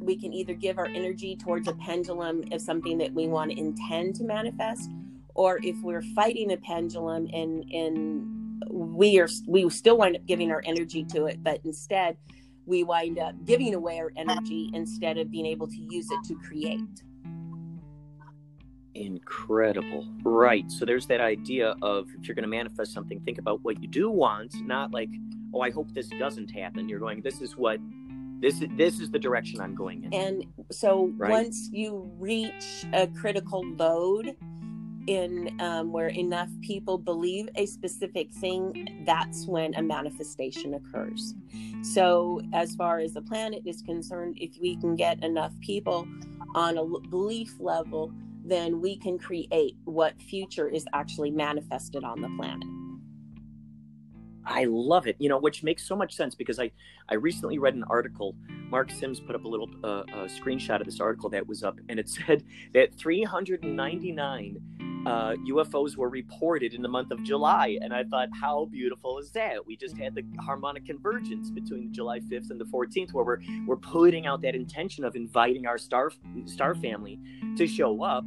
we can either give our energy towards a pendulum of something that we want to intend to manifest or if we're fighting a pendulum and and we are we still wind up giving our energy to it but instead we wind up giving away our energy instead of being able to use it to create. Incredible. Right so there's that idea of if you're going to manifest something think about what you do want not like oh i hope this doesn't happen. You're going this is what this is this is the direction i'm going in. And so right? once you reach a critical load in um, where enough people believe a specific thing that's when a manifestation occurs so as far as the planet is concerned if we can get enough people on a belief level then we can create what future is actually manifested on the planet I love it, you know, which makes so much sense because I, I recently read an article. Mark Sims put up a little uh, a screenshot of this article that was up, and it said that 399 uh, UFOs were reported in the month of July. And I thought, how beautiful is that? We just had the harmonic convergence between the July 5th and the 14th, where we're, we're putting out that intention of inviting our star, star family to show up.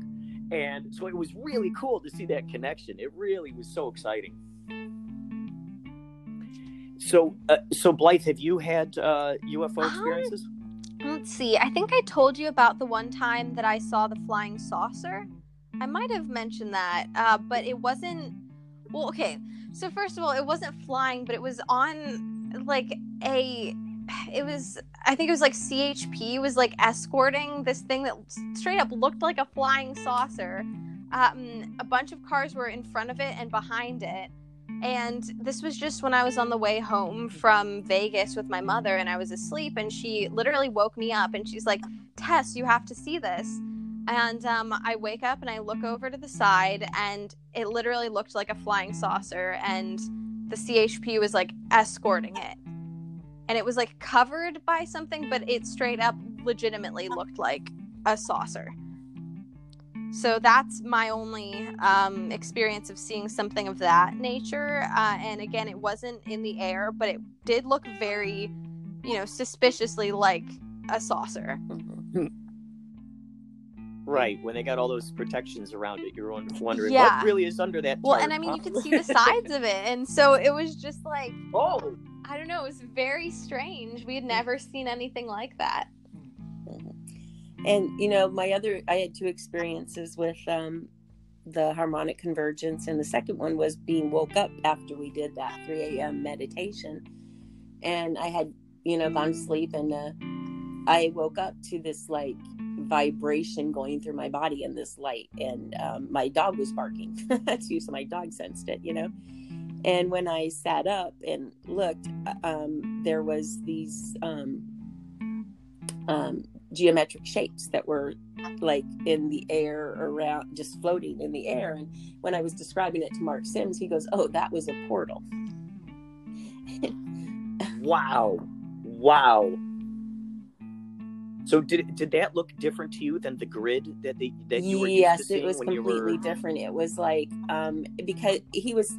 And so it was really cool to see that connection. It really was so exciting. So, uh, so Blythe, have you had uh, UFO um, experiences? Um, let's see. I think I told you about the one time that I saw the flying saucer. I might have mentioned that, uh, but it wasn't. Well, okay. So first of all, it wasn't flying, but it was on like a. It was. I think it was like CHP was like escorting this thing that straight up looked like a flying saucer. Um, a bunch of cars were in front of it and behind it and this was just when I was on the way home from Vegas with my mother and I was asleep. And she literally woke me up and she's like, Tess, you have to see this. And um, I wake up and I look over to the side and it literally looked like a flying saucer. And the CHP was like escorting it. And it was like covered by something, but it straight up legitimately looked like a saucer. so that's my only um, experience of seeing something of that nature. Uh, and again, it wasn't in the air, but it did look very, you know, suspiciously like a saucer. Right, when they got all those protections around it, you're wondering Yeah. what really is under that. Well, tarp, and I mean, huh? you could see the sides of it. And so it was just like, Oh, I don't know, it was very strange. We had never seen anything like that. And you know, my other I had two experiences with um the harmonic convergence and the second one was being woke up after we did that 3 a.m meditation and i had you know gone to sleep and uh, i woke up to this like vibration going through my body and this light and um, my dog was barking. Too so my dog sensed it you know? And when i sat up and looked um, there was these um, um, geometric shapes that were like in the air around just floating in the air. And when i was describing it to mark sims he goes oh that was a portal. Wow, wow. So did did that look different to you than the grid that they that you were used to yes it was completely were? different. It was like um because he was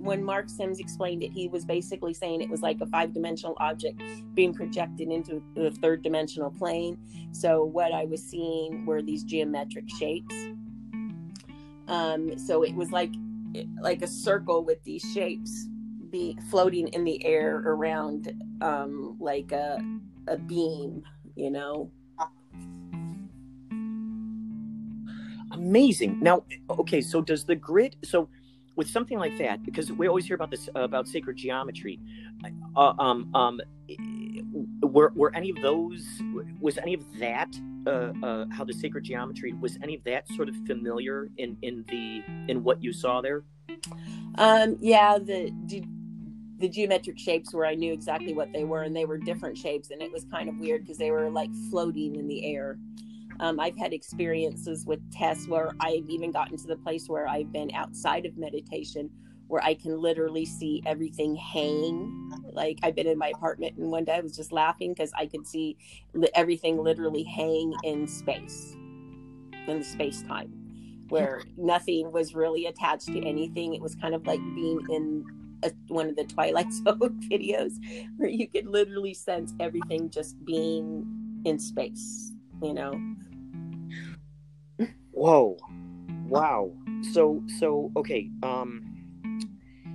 when mark sims explained it he was basically saying it was like a five dimensional object being projected into the third dimensional plane. So what i was seeing were these geometric shapes. Um so it was like like a circle with these shapes be floating in the air around um like a a beam you know Amazing. Now, okay, so does the grid? So with something like that, because we always hear about this about sacred geometry, uh, um, um, were were any of those? Was any of that? Uh, uh, how the sacred geometry was any of that sort of familiar in in the in what you saw there? Um, yeah, the the geometric shapes where I knew exactly what they were, and they were different shapes, and it was kind of weird because they were like floating in the air. Um, I've had experiences with tests where I've even gotten to the place where I've been outside of meditation, where I can literally see everything hang. Like I've been in my apartment, and one day I was just laughing because I could see everything literally hang in space, in the space time where nothing was really attached to anything. It was kind of like being in a, one of the Twilight Zone videos where you could literally sense everything just being in space, you know? Whoa, wow. So so okay. Um,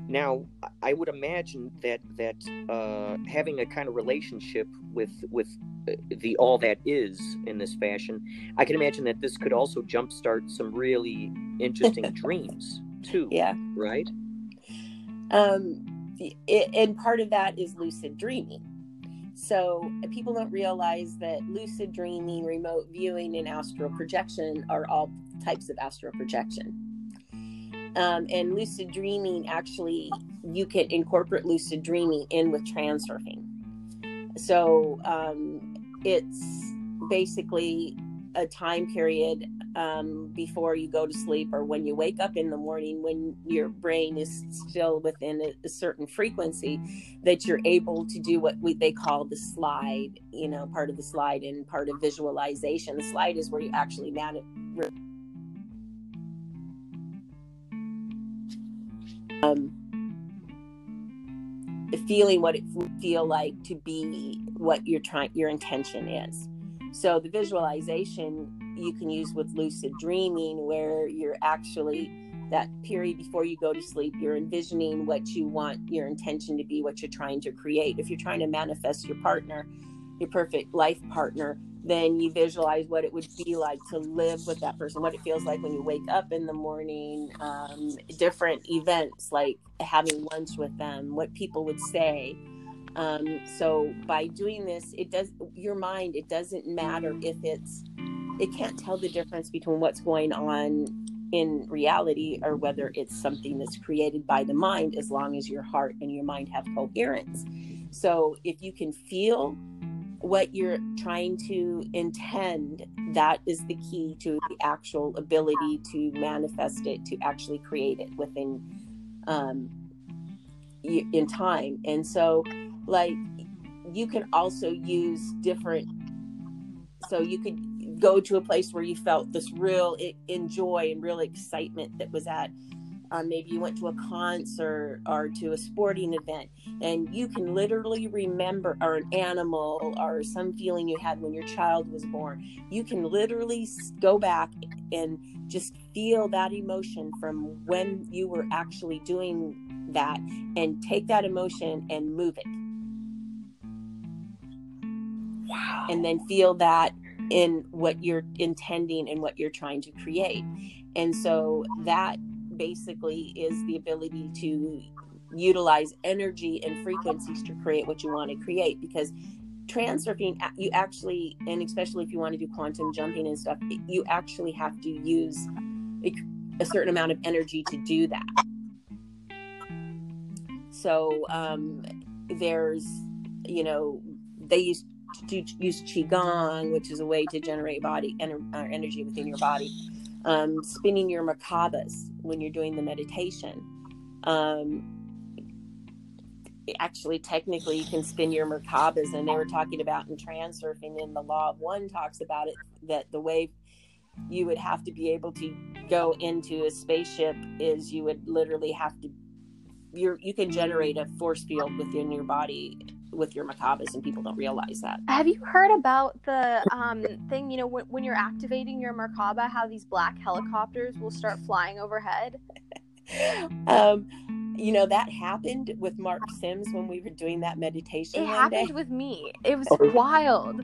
now I would imagine that that uh, having a kind of relationship with with uh, the all that is in this fashion, I can imagine that this could also jumpstart some really interesting dreams too. Yeah. Right. Um, it, and part of that is lucid dreaming. So people don't realize that lucid dreaming, remote viewing, and astral projection are all types of astral projection. Um, and lucid dreaming, actually, you can incorporate lucid dreaming in with transurfing. So um, it's basically a time period um, before you go to sleep or when you wake up in the morning when your brain is still within a, a certain frequency that you're able to do what we, they call the slide you know part of the slide and part of visualization. The slide is where you actually man- um, feeling what it would feel like to be what you're trying your intention is so the visualization you can use with lucid dreaming where you're actually that period before you go to sleep you're envisioning what you want your intention to be what you're trying to create. If you're trying to manifest your partner your perfect life partner then you visualize what it would be like to live with that person what it feels like when you wake up in the morning um, different events like having lunch with them what people would say um, so by doing this it does your mind it doesn't matter if it's it can't tell the difference between what's going on in reality or whether it's something that's created by the mind as long as your heart and your mind have coherence. So if you can feel what you're trying to intend that is the key to the actual ability to manifest it to actually create it within um in time. And so like you can also use different so you could go to a place where you felt this real enjoy and real excitement that was at. Um, maybe you went to a concert or to a sporting event and you can literally remember or an animal or some feeling you had when your child was born. You can literally go back and just feel that emotion from when you were actually doing that and take that emotion and move it and then feel that in what you're intending and what you're trying to create. And so that basically is the ability to utilize energy and frequencies to create what you want to create because transurfing you actually and especially if you want to do quantum jumping and stuff you actually have to use a certain amount of energy to do that. So um there's you know they used use qigong which is a way to generate body ener- uh, energy within your body um, spinning your merkabas when you're doing the meditation. Um, actually, technically, you can spin your merkabas, and they were talking about in transurfing, and the law of one talks about it that the way you would have to be able to go into a spaceship is you would literally have to you you can generate a force field within your body with your merkabas and people don't realize that have you heard about the um, thing you know when, when you're activating your merkaba how these black helicopters will start flying overhead um, you know that happened with mark sims when we were doing that meditation it happened day. with me it was oh. wild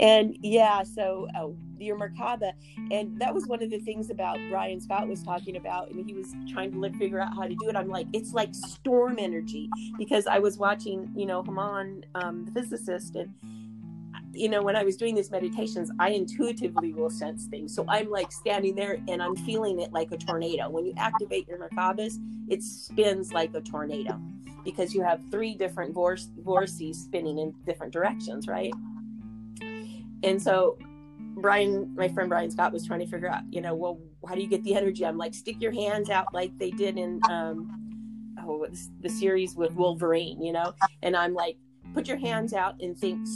and yeah, so uh, your Merkaba, and that was one of the things about Brian Scott was talking about, and he was trying to like, figure out how to do it. I'm like, it's like storm energy because I was watching, you know, Haramein, um, the physicist, and you know, when I was doing these meditations, I intuitively will sense things. So I'm like standing there and I'm feeling it like a tornado. When you activate your Merkabas, it spins like a tornado because you have three different vortices spinning in different directions, right? And so Brian, my friend Brian Scott was trying to figure out, you know, well, how do you get the energy? I'm like, stick your hands out like they did in um, oh, the series with Wolverine, you know? And I'm like, put your hands out and think.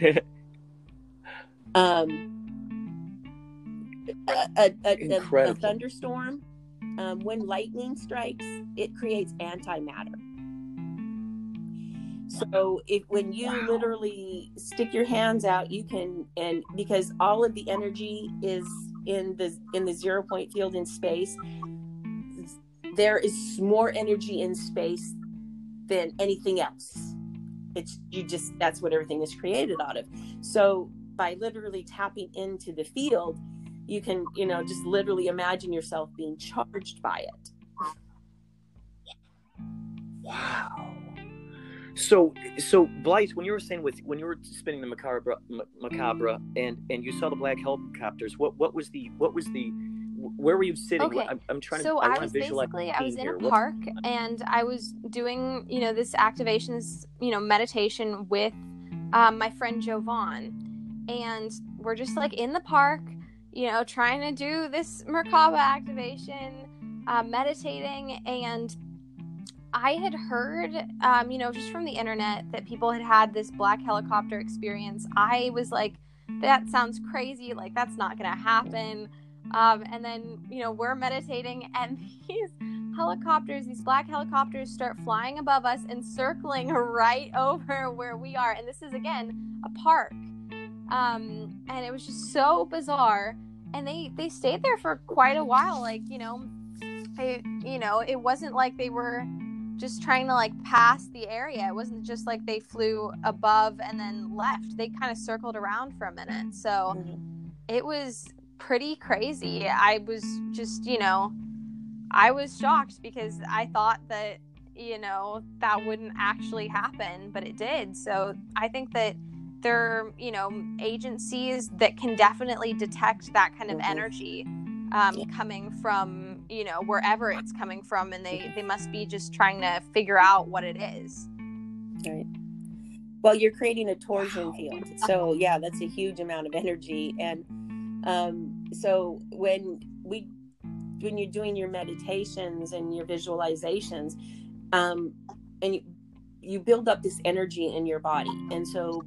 um, a, a, a, a thunderstorm, um, when lightning strikes, it creates antimatter. So if when you wow. literally stick your hands out, you can and because all of the energy is in the in the zero point field in space, there is more energy in space than anything else. It's you just that's what everything is created out of. So by literally tapping into the field, you can, you know, just literally imagine yourself being charged by it. Wow. So, so Blythe, when you were saying with when you were spinning the Merkaba, Merkaba, and and you saw the black helicopters, what what was the what was the where were you sitting? Okay. I'm, I'm trying so to. I, I was basically I was in here. a park and I was doing you know this activations you know meditation with um, my friend Jovan, and we're just like in the park, you know, trying to do this Merkaba activation, uh, meditating, and I had heard, um, you know, just from the internet that people had had this black helicopter experience. I was like, that sounds crazy. Like, that's not going to happen. Um, and then, you know, we're meditating, and these helicopters, these black helicopters, start flying above us and circling right over where we are. And this is, again, a park. Um, and it was just so bizarre. And they, they stayed there for quite a while. Like, you know, I, you know, it wasn't like they were just trying to like pass the area. It wasn't just like they flew above and then left. They kind of circled around for a minute. So mm-hmm. it was pretty crazy. I was just, you know, I was shocked because I thought that, you know, that wouldn't actually happen, but it did. So I think that there are, you know, agencies that can definitely detect that kind of mm-hmm. energy um, coming from you know wherever it's coming from and they they must be just trying to figure out what it is. Right. Well you're creating a torsion field. So yeah that's a huge amount of energy. And um, so when we when you're doing your meditations and your visualizations um, and you you build up this energy in your body. And so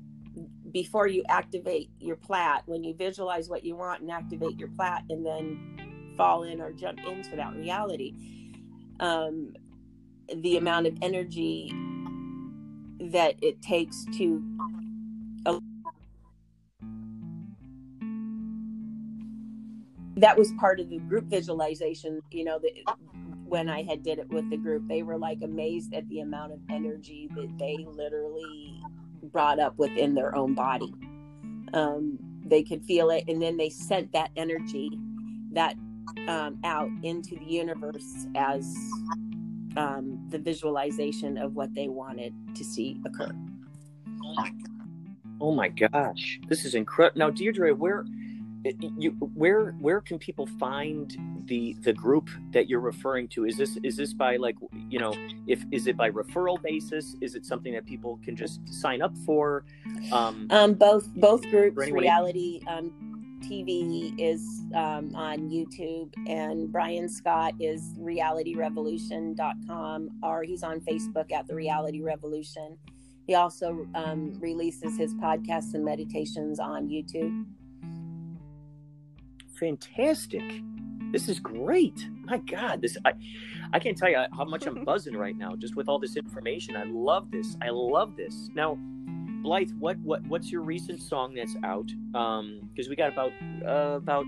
before you activate your plat, when you visualize what you want and activate your plat, and then fall in or jump into that reality, um, the amount of energy that it takes to that was part of the group visualization you know the, when i had did it with the group they were like amazed at the amount of energy that they literally brought up within their own body. Um, they could feel it and then they sent that energy that um, out into the universe as um, the visualization of what they wanted to see occur. Oh my gosh this is incredible now deirdre where you where where can people find the the group that you're referring to? Is this is this by like you know if is it by referral basis? Is it something that people can just sign up for? Um, um both both groups reality um tv is um, on youtube and brian scott is realityrevolution.com or he's on facebook at the reality revolution he also um, releases his podcasts and meditations on youtube fantastic. This is great. My God, this I I can't tell you how much I'm buzzing right now just with all this information. I love this. I love this. Now, Blythe, what what what's your recent song that's out? Um, because we got about uh, about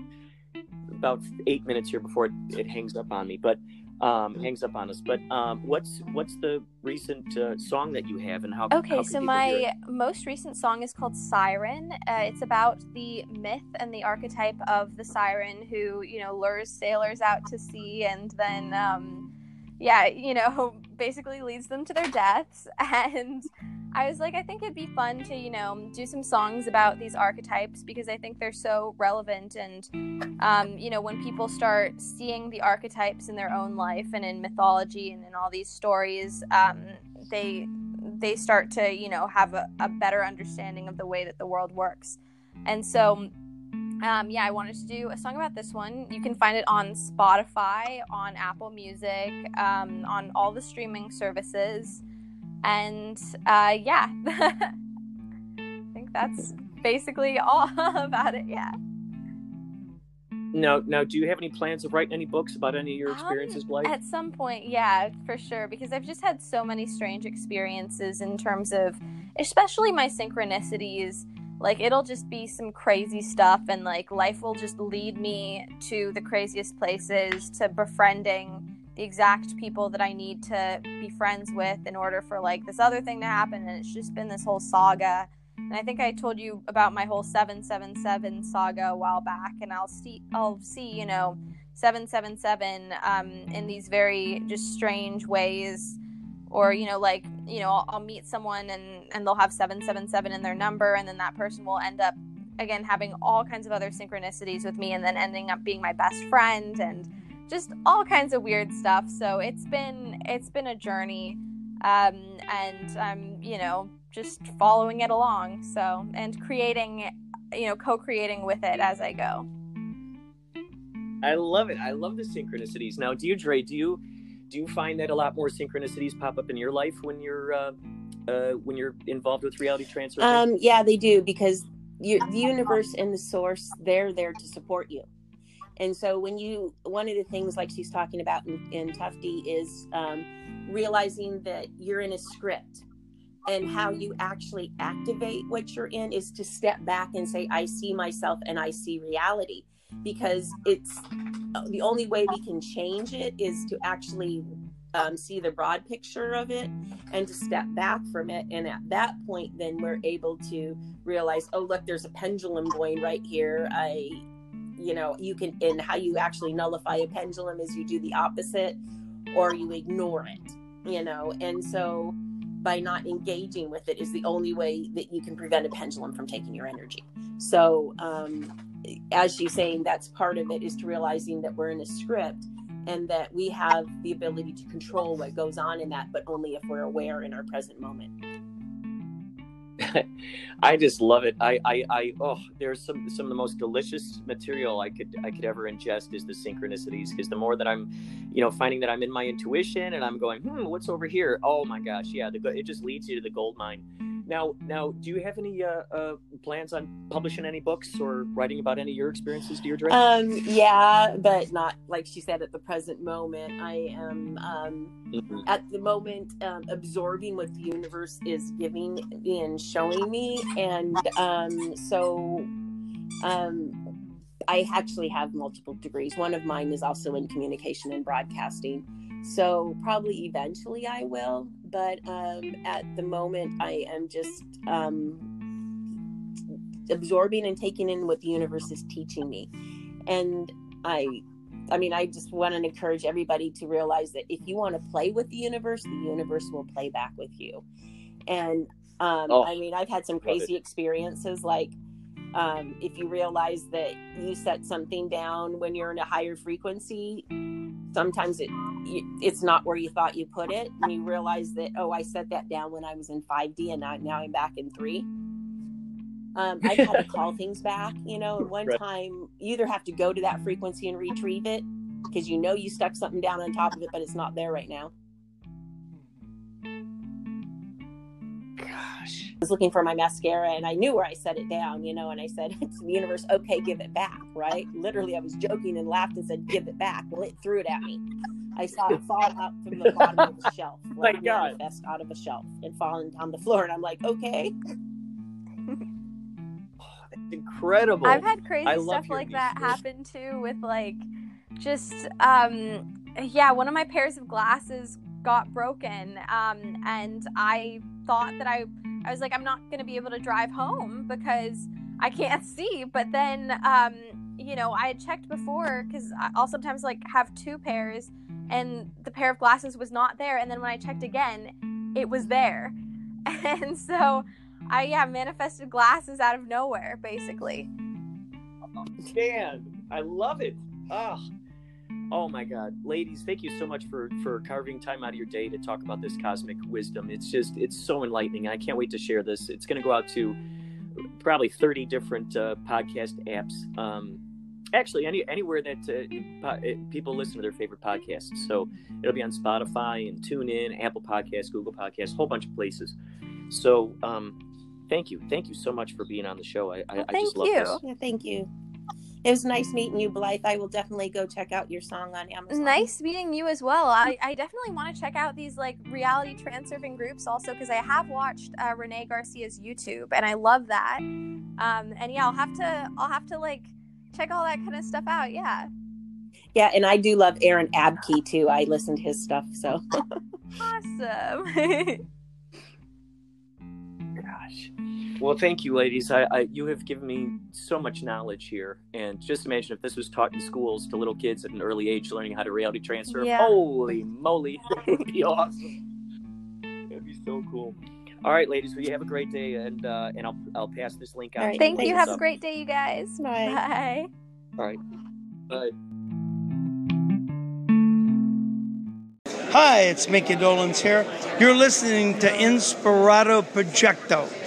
about eight minutes here before it, it hangs up on me. But um, hangs up on us. But um, what's what's the recent uh, song that you have, and how? Okay, how so my most recent song is called Siren. Uh, it's about the myth and the archetype of the siren who you know lures sailors out to sea, and then um, yeah, you know, basically leads them to their deaths and I was like, I think it'd be fun to, you know, do some songs about these archetypes because I think they're so relevant. And, um, you know, when people start seeing the archetypes in their own life and in mythology and in all these stories, um, they they start to, you know, have a, a, better understanding of the way that the world works. And so, um, yeah, I wanted to do a song about this one. You can find it on Spotify, on Apple Music, um, on all the streaming services and uh, yeah, I think that's basically all about it. Yeah. Now, now, do you have any plans of writing any books about any of your um, experiences, Blythe? At some point, yeah, for sure. Because I've just had so many strange experiences in terms of, especially my synchronicities. Like it'll just be some crazy stuff, and like life will just lead me to the craziest places, to befriending the exact people that I need to be friends with in order for like this other thing to happen. And it's just been this whole saga. And I think I told you about my whole 777 saga a while back. And I'll see, I'll see, you know, 777 um, in these very just strange ways. Or, you know, like, you know, I'll, I'll meet someone and, and they'll have 777 in their number. And then that person will end up, again, having all kinds of other synchronicities with me and then ending up being my best friend. And, just all kinds of weird stuff. So it's been it's been a journey, um, and I'm you know just following it along. So and creating, you know, co-creating with it as I go. I love it. I love the synchronicities. Now, Deirdre, do you do you find that a lot more synchronicities pop up in your life when you're uh, uh, when you're involved with reality transurfing? Um, yeah, they do because you, the universe and the source they're there to support you. And so when you, one of the things like she's talking about in, in Tufti is um, realizing that you're in a script and how you actually activate what you're in is to step back and say, I see myself and I see reality. Because it's the only way we can change it is to actually um, see the broad picture of it and to step back from it. And at that point, then we're able to realize, oh, look, there's a pendulum going right here. I you know you can and how you actually nullify a pendulum is you do the opposite or you ignore it you know and so by not engaging with it is the only way that you can prevent a pendulum from taking your energy. So um, as she's saying that's part of it is to realizing that we're in a script and that we have the ability to control what goes on in that but only if we're aware in our present moment I just love it. I, I, I, oh, there's some some of the most delicious material I could I could ever ingest is the synchronicities because the more that I'm, you know, finding that I'm in my intuition and I'm going, hmm, what's over here? Oh my gosh, yeah, the it just leads you to the gold mine. Now, now, do you have any uh, uh, plans on publishing any books or writing about any of your experiences, Deirdre? Um, yeah, but not like she said at the present moment. I am um, mm-hmm. at the moment um, absorbing what the universe is giving and showing me, and um, so um, I actually have multiple degrees. One of mine is also in communication and broadcasting. So probably eventually I will, but um, at the moment I am just um, absorbing and taking in what the universe is teaching me. And I I mean, I just want to encourage everybody to realize that if you want to play with the universe, the universe will play back with you. And um, oh, I mean, I've had some crazy experiences like um, if you realize that you set something down when you're in a higher frequency sometimes it it's not where you thought you put it and you realize that oh i set that down when i was in 5d and now, now i'm back in 3 um, i've had to call things back you know and one right. time you either have to go to that frequency and retrieve it because you know you stuck something down on top of it but it's not there right now was looking for my mascara and I knew where I set it down, you know, and I said to the universe, okay, give it back, right? Literally, I was joking and laughed and said, give it back. Well, it threw it at me. I saw it fall out from the bottom of the shelf. My God. Manifest out of a shelf and falling on the floor. And I'm like, okay. It's incredible. I've had crazy stuff like that happen too with like just um yeah, one of my pairs of glasses got broken um and I thought that I I was like, I'm not going to be able to drive home because I can't see. But then, um, you know, I had checked before because I'll sometimes like have two pairs and the pair of glasses was not there. And then when I checked again, it was there. And so I, yeah, manifested glasses out of nowhere, basically. Man, I love it. Ah. Oh. Oh my God, ladies, thank you so much for for carving time out of your day to talk about this cosmic wisdom. It's just it's so enlightening. I can't wait to share this. It's going to go out to probably 30 different uh, podcast apps. Um, actually, any anywhere that uh, po- eh, people listen to their favorite podcasts. So it'll be on Spotify and TuneIn, Apple Podcasts, Google Podcasts, a whole bunch of places. So um, thank you, thank you so much for being on the show. I, well, I, I just love you. this. Yeah, thank you. It was nice meeting you, Blythe. I will definitely go check out your song on Amazon. Nice meeting you as well. I, I definitely want to check out these like reality transurfing groups also because I have watched uh, Renee Garcia's YouTube and I love that. Um, and yeah, I'll have to I'll have to like check all that kind of stuff out. Yeah. Yeah, and I do love Aaron Abke too. I listen to his stuff, so awesome. Well, thank you, ladies. I, I, you have given me so much knowledge here, and just imagine if this was taught in schools to little kids at an early age, learning how to reality transurf. Yeah. Holy moly, that would be awesome. That'd be so cool. All right, ladies. Well, you have a great day, and uh, and I'll I'll pass this link out. Right, thank you. Have a great day, you guys. Bye. Bye. All right. Bye. Hi, it's Micky Dolenz here. You're listening to Inspirato Projecto.